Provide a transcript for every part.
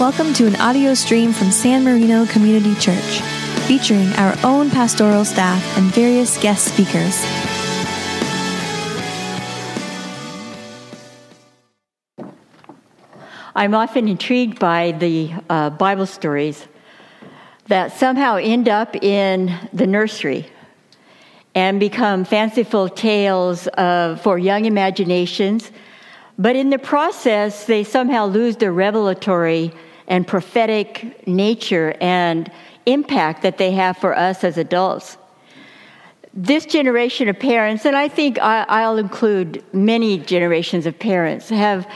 Welcome to an audio stream from San Marino Community Church, featuring our own pastoral staff and various guest speakers. I'm often intrigued by the uh, Bible stories that somehow end up in the nursery and become fanciful tales of, for young imaginations, but in the process, they somehow lose their revelatory and prophetic nature and impact that they have for us as adults. This generation of parents, and I think I'll include many generations of parents, have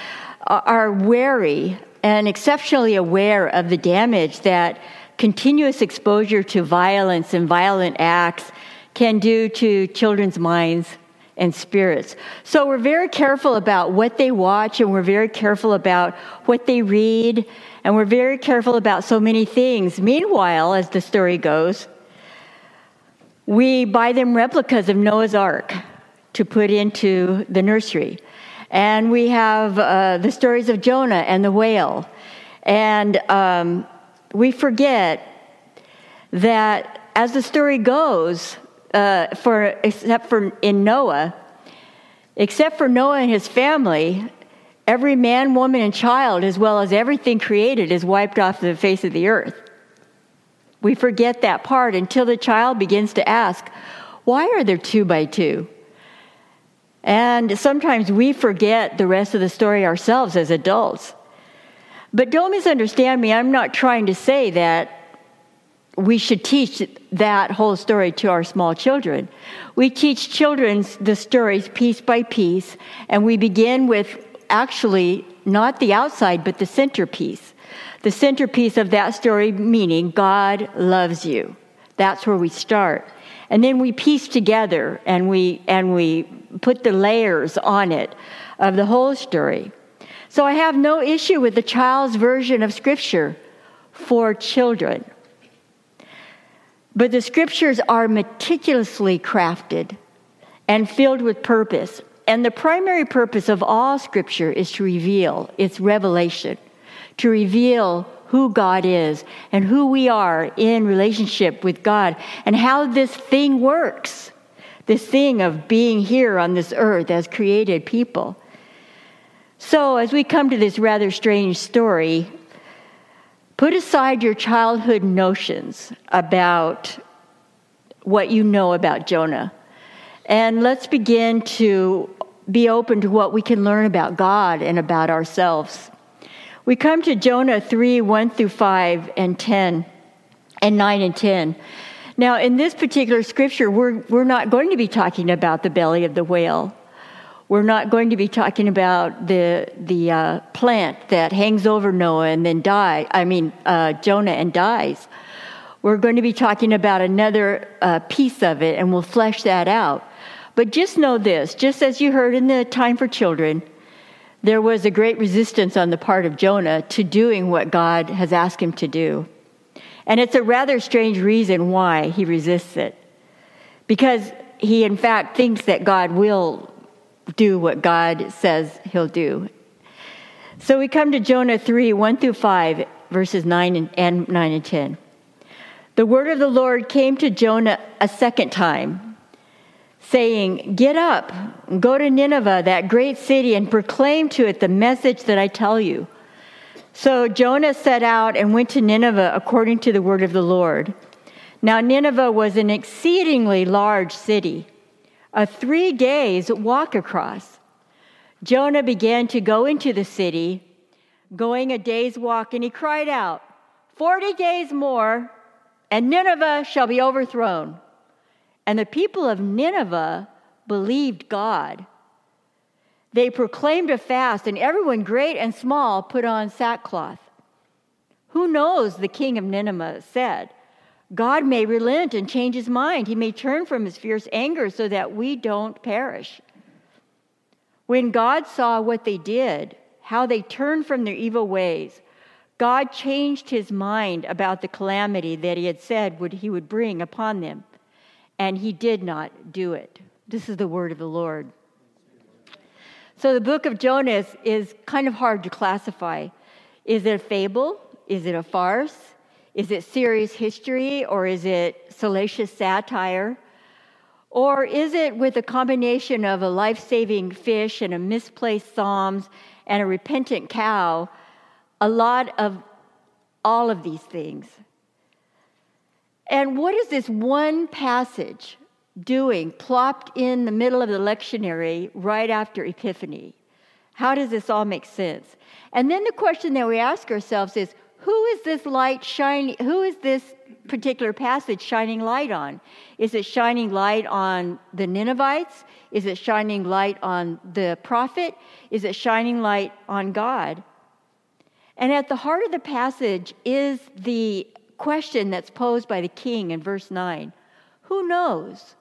are wary and exceptionally aware of the damage that continuous exposure to violence and violent acts can do to children's minds and spirits. So we're very careful about what they watch and we're very careful about what they read and we're very careful about so many things. Meanwhile, as the story goes, we buy them replicas of Noah's Ark to put into the nursery. And we have uh, the stories of Jonah and the whale. And um, we forget that as the story goes, uh, for except for in Noah, except for Noah and his family, every man, woman, and child, as well as everything created, is wiped off the face of the earth. We forget that part until the child begins to ask, "Why are there two by two? And sometimes we forget the rest of the story ourselves as adults. But don't misunderstand me. I'm not trying to say that we should teach that whole story to our small children. We teach children the stories piece by piece, and we begin with actually not the outside, but the centerpiece. The centerpiece of that story meaning God loves you. That's where we start. And then we piece together and we, and we put the layers on it of the whole story. So I have no issue with the child's version of Scripture for children. But the Scriptures are meticulously crafted and filled with purpose. And the primary purpose of all Scripture is to reveal, it's revelation, to reveal who God is and who we are in relationship with God and how this thing works. This thing of being here on this earth as created people. So, as we come to this rather strange story, put aside your childhood notions about what you know about Jonah. And let's begin to be open to what we can learn about God and about ourselves. We come to Jonah 3 1 through 5 and 10 and 9 and 10. Now, in this particular scripture, we're, we're not going to be talking about the belly of the whale. We're not going to be talking about the, the uh, plant that hangs over Noah and then die, I mean, uh, Jonah and dies. We're going to be talking about another uh, piece of it, and we'll flesh that out. But just know this just as you heard in the Time for Children, there was a great resistance on the part of Jonah to doing what God has asked him to do. And it's a rather strange reason why he resists it. Because he, in fact, thinks that God will do what God says he'll do. So we come to Jonah 3 1 through 5, verses 9 and, 9 and 10. The word of the Lord came to Jonah a second time saying, Get up, go to Nineveh, that great city, and proclaim to it the message that I tell you. So Jonah set out and went to Nineveh according to the word of the Lord. Now, Nineveh was an exceedingly large city, a three days walk across. Jonah began to go into the city, going a day's walk, and he cried out, Forty days more, and Nineveh shall be overthrown. And the people of Nineveh believed God. They proclaimed a fast, and everyone, great and small, put on sackcloth. Who knows, the king of Nineveh said, God may relent and change his mind. He may turn from his fierce anger so that we don't perish. When God saw what they did, how they turned from their evil ways, God changed his mind about the calamity that he had said would, he would bring upon them and he did not do it. This is the word of the Lord. So the book of Jonah is, is kind of hard to classify. Is it a fable? Is it a farce? Is it serious history or is it salacious satire? Or is it with a combination of a life saving fish and a misplaced Psalms and a repentant cow, a lot of all of these things? And what is this one passage doing plopped in the middle of the lectionary right after Epiphany? How does this all make sense? And then the question that we ask ourselves is who is this light shining? Who is this particular passage shining light on? Is it shining light on the Ninevites? Is it shining light on the prophet? Is it shining light on God? And at the heart of the passage is the question that's posed by the king in verse 9 Who knows?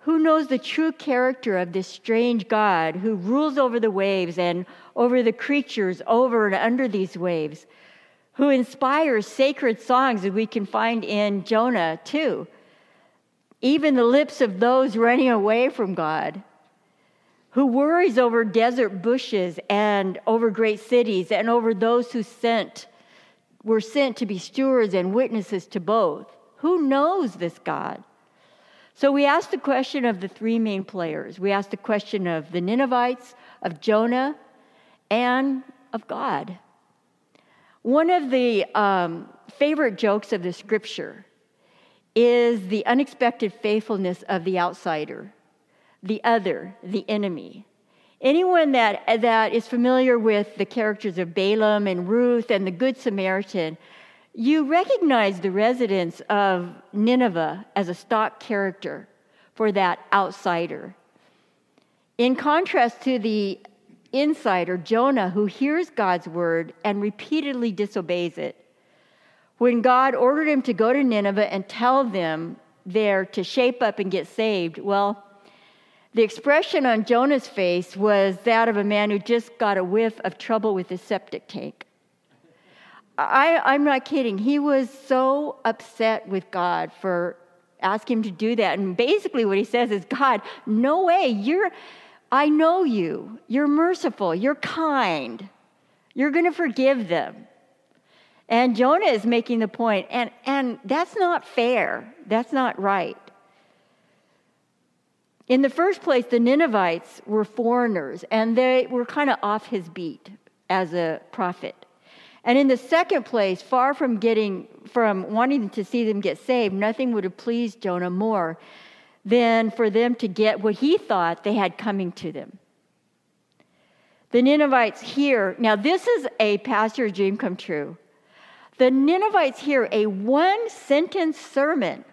Who knows the true character of this strange God who rules over the waves and over the creatures over and under these waves? Who inspires sacred songs that we can find in Jonah too? Even the lips of those running away from God. Who worries over desert bushes and over great cities and over those who sent were sent to be stewards and witnesses to both. Who knows this God? So we ask the question of the three main players. We ask the question of the Ninevites, of Jonah, and of God. One of the um, favorite jokes of the scripture is the unexpected faithfulness of the outsider, the other, the enemy. Anyone that, that is familiar with the characters of Balaam and Ruth and the Good Samaritan you recognize the residents of Nineveh as a stock character for that outsider. In contrast to the insider, Jonah, who hears God's word and repeatedly disobeys it. When God ordered him to go to Nineveh and tell them there to shape up and get saved, well, the expression on Jonah's face was that of a man who just got a whiff of trouble with his septic tank. I, I'm not kidding. He was so upset with God for asking him to do that. And basically, what he says is, God, no way. You're, I know you. You're merciful. You're kind. You're going to forgive them. And Jonah is making the point, and, and that's not fair. That's not right. In the first place, the Ninevites were foreigners, and they were kind of off his beat as a prophet. And in the second place, far from getting from wanting to see them get saved, nothing would have pleased Jonah more than for them to get what he thought they had coming to them. The Ninevites hear, now this is a pastor's dream come true. The Ninevites hear a one sentence sermon,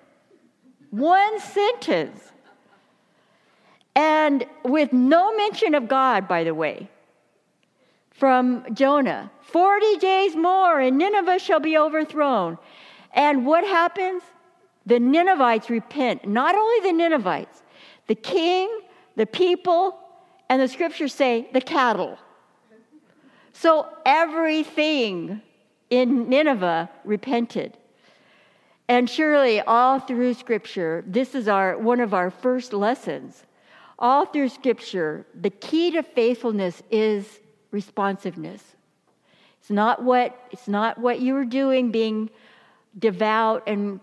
one sentence, and with no mention of God, by the way from Jonah 40 days more, and Nineveh shall be overthrown. And what happens? The Ninevites repent. Not only the Ninevites, the king, the people, and the scriptures say the cattle. So everything in Nineveh repented. And surely all through scripture, this is our one of our first lessons. All through scripture, the key to faithfulness is responsiveness. It's not what, it's not what you were doing, being devout and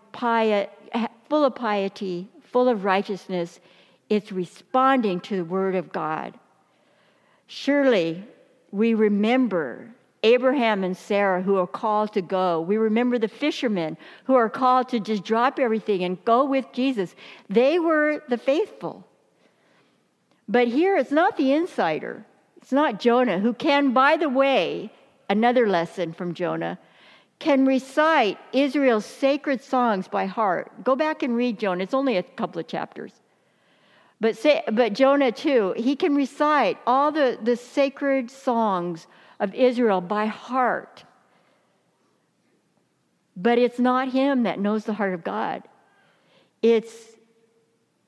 full of piety, full of righteousness. It's responding to the Word of God. Surely we remember Abraham and Sarah who are called to go. We remember the fishermen who are called to just drop everything and go with Jesus. They were the faithful. But here it's not the insider. It's not Jonah, who can, by the way, another lesson from Jonah, can recite Israel's sacred songs by heart. Go back and read Jonah. It's only a couple of chapters. But, say, but Jonah, too, he can recite all the, the sacred songs of Israel by heart. But it's not him that knows the heart of God, it's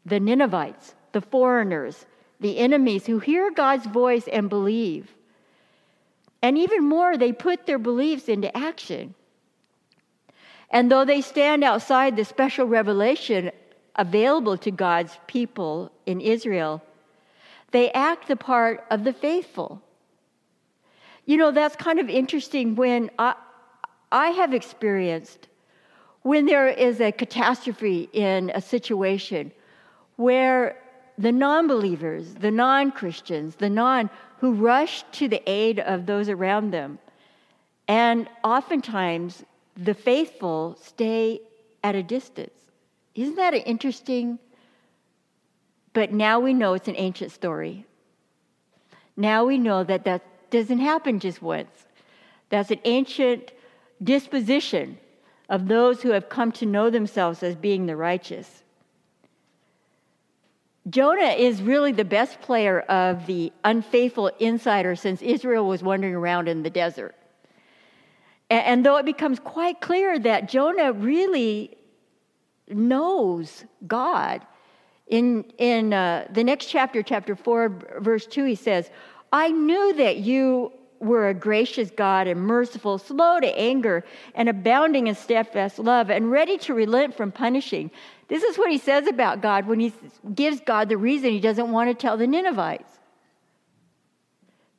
the Ninevites, the foreigners, the enemies who hear God's voice and believe. And even more, they put their beliefs into action. And though they stand outside the special revelation available to God's people in Israel, they act the part of the faithful. You know, that's kind of interesting when I, I have experienced when there is a catastrophe in a situation where the non believers, the non Christians, the non who rush to the aid of those around them, and oftentimes the faithful stay at a distance. Isn't that an interesting? But now we know it's an ancient story. Now we know that that doesn't happen just once. That's an ancient disposition of those who have come to know themselves as being the righteous. Jonah is really the best player of the unfaithful insider since Israel was wandering around in the desert. And, and though it becomes quite clear that Jonah really knows God, in, in uh, the next chapter, chapter 4, verse 2, he says, I knew that you were a gracious God and merciful, slow to anger, and abounding in steadfast love, and ready to relent from punishing. This is what he says about God when he gives God the reason he doesn't want to tell the Ninevites.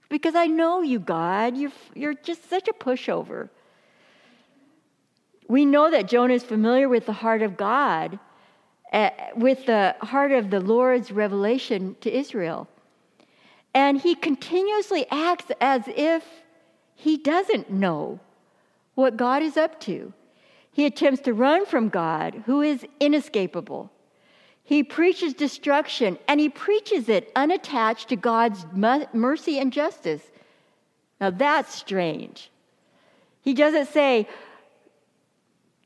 Because I know you, God. You're, you're just such a pushover. We know that Jonah is familiar with the heart of God, uh, with the heart of the Lord's revelation to Israel. And he continuously acts as if he doesn't know what God is up to. He attempts to run from God, who is inescapable. He preaches destruction, and he preaches it unattached to God's mercy and justice. Now that's strange. He doesn't say,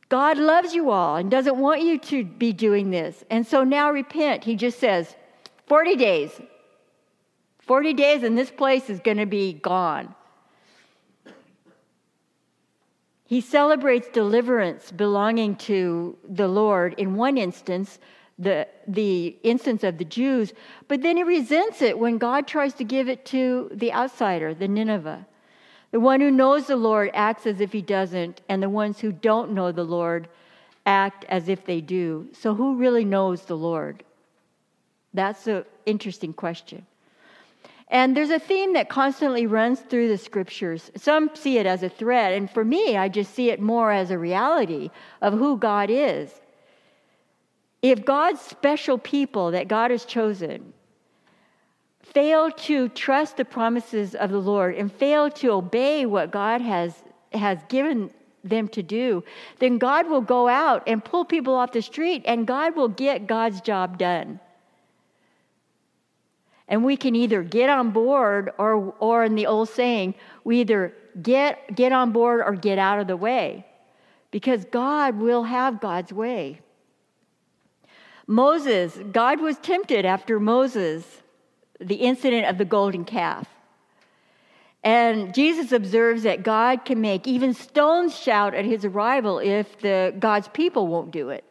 God loves you all and doesn't want you to be doing this. And so now repent. He just says, 40 days. 40 days and this place is going to be gone. He celebrates deliverance belonging to the Lord in one instance, the, the instance of the Jews, but then he resents it when God tries to give it to the outsider, the Nineveh. The one who knows the Lord acts as if he doesn't, and the ones who don't know the Lord act as if they do. So, who really knows the Lord? That's an interesting question. And there's a theme that constantly runs through the scriptures. Some see it as a threat, and for me, I just see it more as a reality of who God is. If God's special people that God has chosen fail to trust the promises of the Lord and fail to obey what God has, has given them to do, then God will go out and pull people off the street and God will get God's job done. And we can either get on board or, or in the old saying, we either get, get on board or get out of the way because God will have God's way. Moses, God was tempted after Moses the incident of the golden calf. And Jesus observes that God can make even stones shout at his arrival if the, God's people won't do it.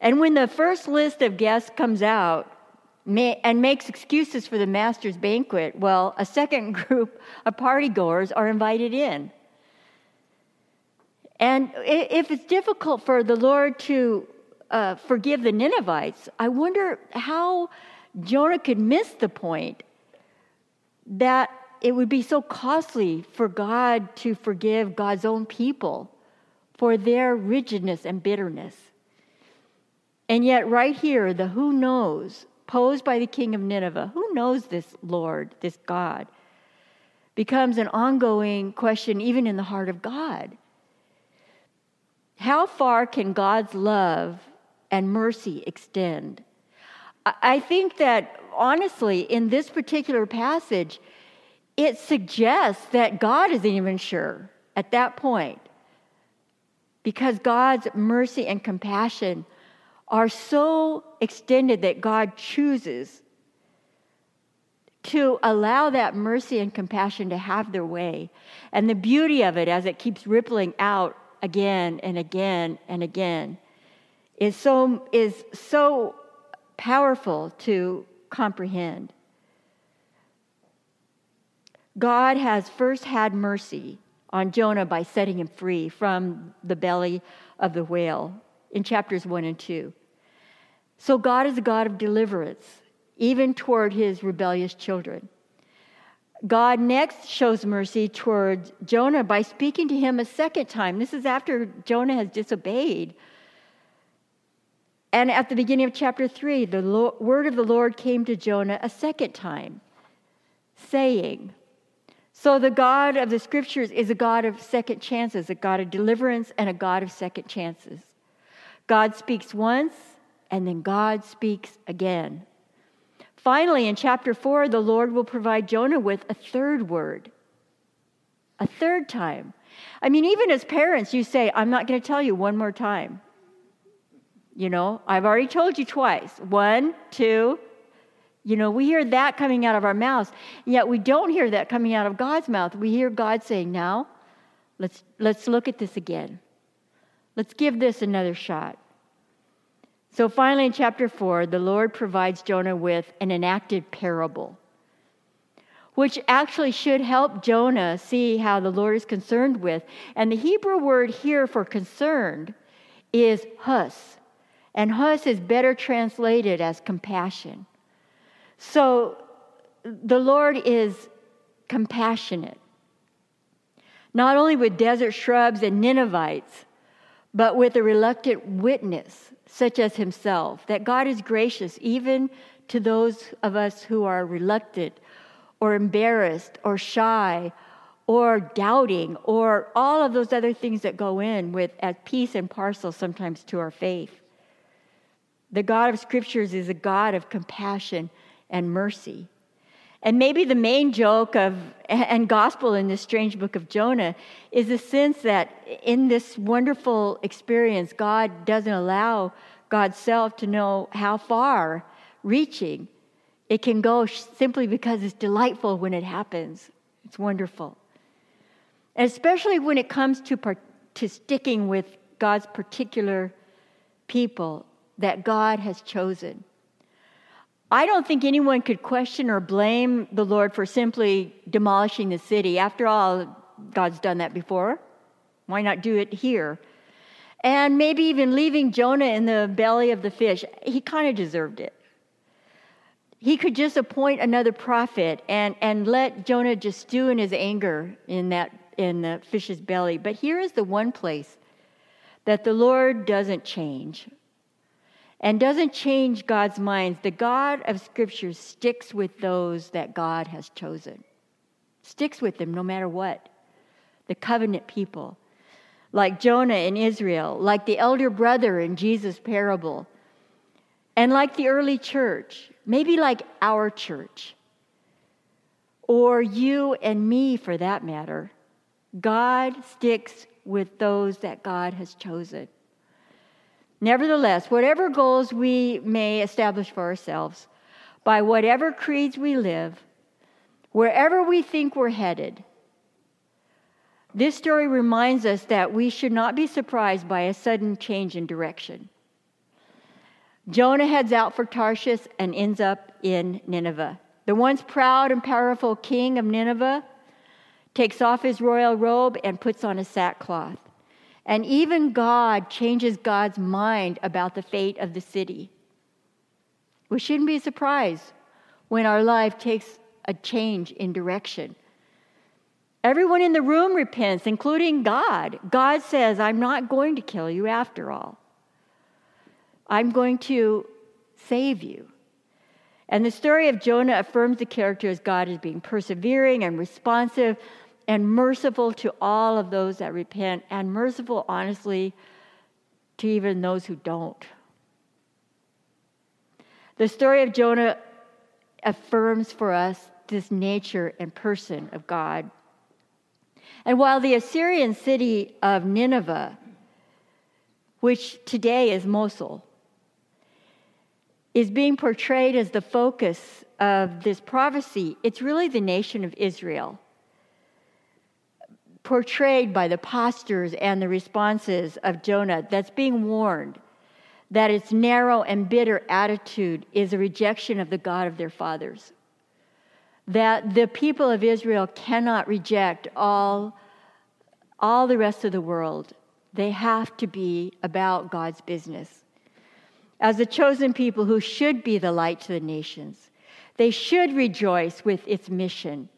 And when the first list of guests comes out and makes excuses for the master's banquet, well, a second group of partygoers are invited in. And if it's difficult for the Lord to uh, forgive the Ninevites, I wonder how Jonah could miss the point that it would be so costly for God to forgive God's own people for their rigidness and bitterness. And yet, right here, the who knows, posed by the king of Nineveh, who knows this Lord, this God, becomes an ongoing question even in the heart of God. How far can God's love and mercy extend? I think that honestly, in this particular passage, it suggests that God isn't even sure at that point. Because God's mercy and compassion are so extended that God chooses to allow that mercy and compassion to have their way. And the beauty of it, as it keeps rippling out again and again and again, is so, is so powerful to comprehend. God has first had mercy on Jonah by setting him free from the belly of the whale in chapters 1 and 2. So God is a God of deliverance, even toward his rebellious children. God next shows mercy towards Jonah by speaking to him a second time. This is after Jonah has disobeyed. And at the beginning of chapter 3, the Lord, word of the Lord came to Jonah a second time, saying, So the God of the scriptures is a God of second chances, a God of deliverance, and a God of second chances. God speaks once, and then God speaks again. Finally, in chapter 4, the Lord will provide Jonah with a third word. A third time. I mean, even as parents, you say, I'm not going to tell you one more time. You know, I've already told you twice. One, two. You know, we hear that coming out of our mouths, yet we don't hear that coming out of God's mouth. We hear God saying, Now, let's, let's look at this again. Let's give this another shot. So finally, in chapter 4, the Lord provides Jonah with an enacted parable, which actually should help Jonah see how the Lord is concerned with. And the Hebrew word here for concerned is hus. And hus is better translated as compassion. So the Lord is compassionate, not only with desert shrubs and Ninevites, but with a reluctant witness such as himself, that God is gracious even to those of us who are reluctant or embarrassed or shy or doubting or all of those other things that go in with as piece and parcel sometimes to our faith. The God of scriptures is a God of compassion and mercy. And maybe the main joke of and gospel in this strange book of Jonah is the sense that in this wonderful experience, God doesn't allow God's self to know how far reaching it can go simply because it's delightful when it happens. It's wonderful. And especially when it comes to, to sticking with God's particular people that God has chosen. I don't think anyone could question or blame the Lord for simply demolishing the city. After all, God's done that before. Why not do it here? And maybe even leaving Jonah in the belly of the fish. He kind of deserved it. He could just appoint another prophet and, and let Jonah just stew in his anger in, that, in the fish's belly. But here is the one place that the Lord doesn't change and doesn't change God's minds. The God of Scripture sticks with those that God has chosen, sticks with them no matter what. The covenant people, like Jonah in Israel, like the elder brother in Jesus' parable, and like the early church, maybe like our church, or you and me for that matter. God sticks with those that God has chosen. Nevertheless, whatever goals we may establish for ourselves, by whatever creeds we live, wherever we think we're headed, this story reminds us that we should not be surprised by a sudden change in direction. Jonah heads out for Tarshish and ends up in Nineveh. The once proud and powerful king of Nineveh takes off his royal robe and puts on a sackcloth. And even God changes God's mind about the fate of the city. We shouldn't be surprised when our life takes a change in direction. Everyone in the room repents, including God. God says, I'm not going to kill you after all. I'm going to save you. And the story of Jonah affirms the character as God as being persevering and responsive and merciful to all of those that repent, and merciful, honestly, to even those who don't. The story of Jonah affirms for us this nature and person of God. And while the Assyrian city of Nineveh, which today is Mosul, is being portrayed as the focus of this prophecy, it's really the nation of Israel portrayed by the postures and the responses of Jonah that's being warned that its narrow and bitter attitude is a rejection of the God of their fathers. That the people of Israel cannot reject all, all the rest of the world. They have to be about God's business. As the chosen people who should be the light to the nations, they should rejoice with its mission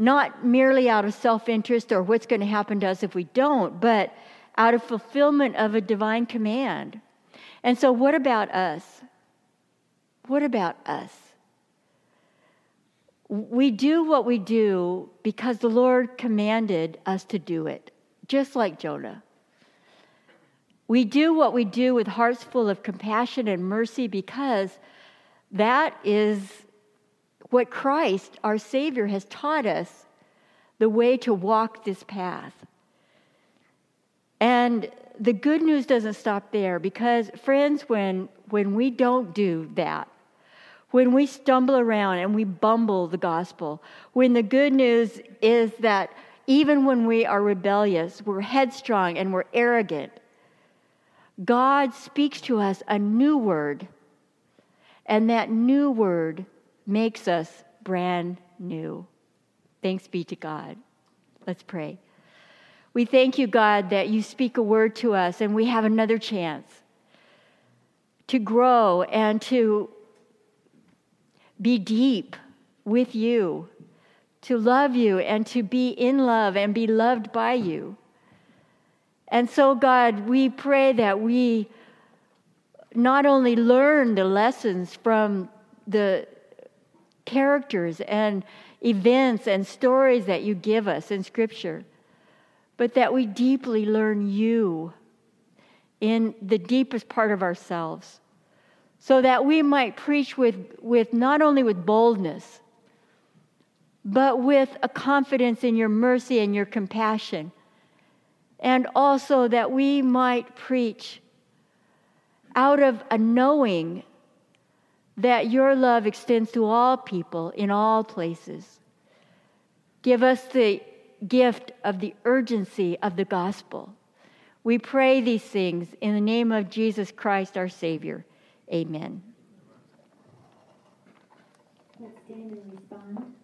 not merely out of self interest or what's going to happen to us if we don't, but out of fulfillment of a divine command. And so, what about us? What about us? We do what we do because the Lord commanded us to do it, just like Jonah. We do what we do with hearts full of compassion and mercy because that is what Christ, our Savior, has taught us the way to walk this path. And the good news doesn't stop there because, friends, when, when we don't do that, when we stumble around and we bumble the gospel, when the good news is that even when we are rebellious, we're headstrong and we're arrogant, God speaks to us a new word, and that new word makes us brand new. Thanks be to God. Let's pray. We thank you, God, that you speak a word to us and we have another chance to grow and to be deep with you, to love you and to be in love and be loved by you. And so, God, we pray that we not only learn the lessons from the characters and events and stories that you give us in Scripture, but that we deeply learn you in the deepest part of ourselves, so that we might preach with, with not only with boldness, but with a confidence in your mercy and your compassion, and also that we might preach out of a knowing that your love extends to all people in all places. Give us the gift of the urgency of the gospel. We pray these things in the name of Jesus Christ, our Savior. Amen. Let's stand and respond.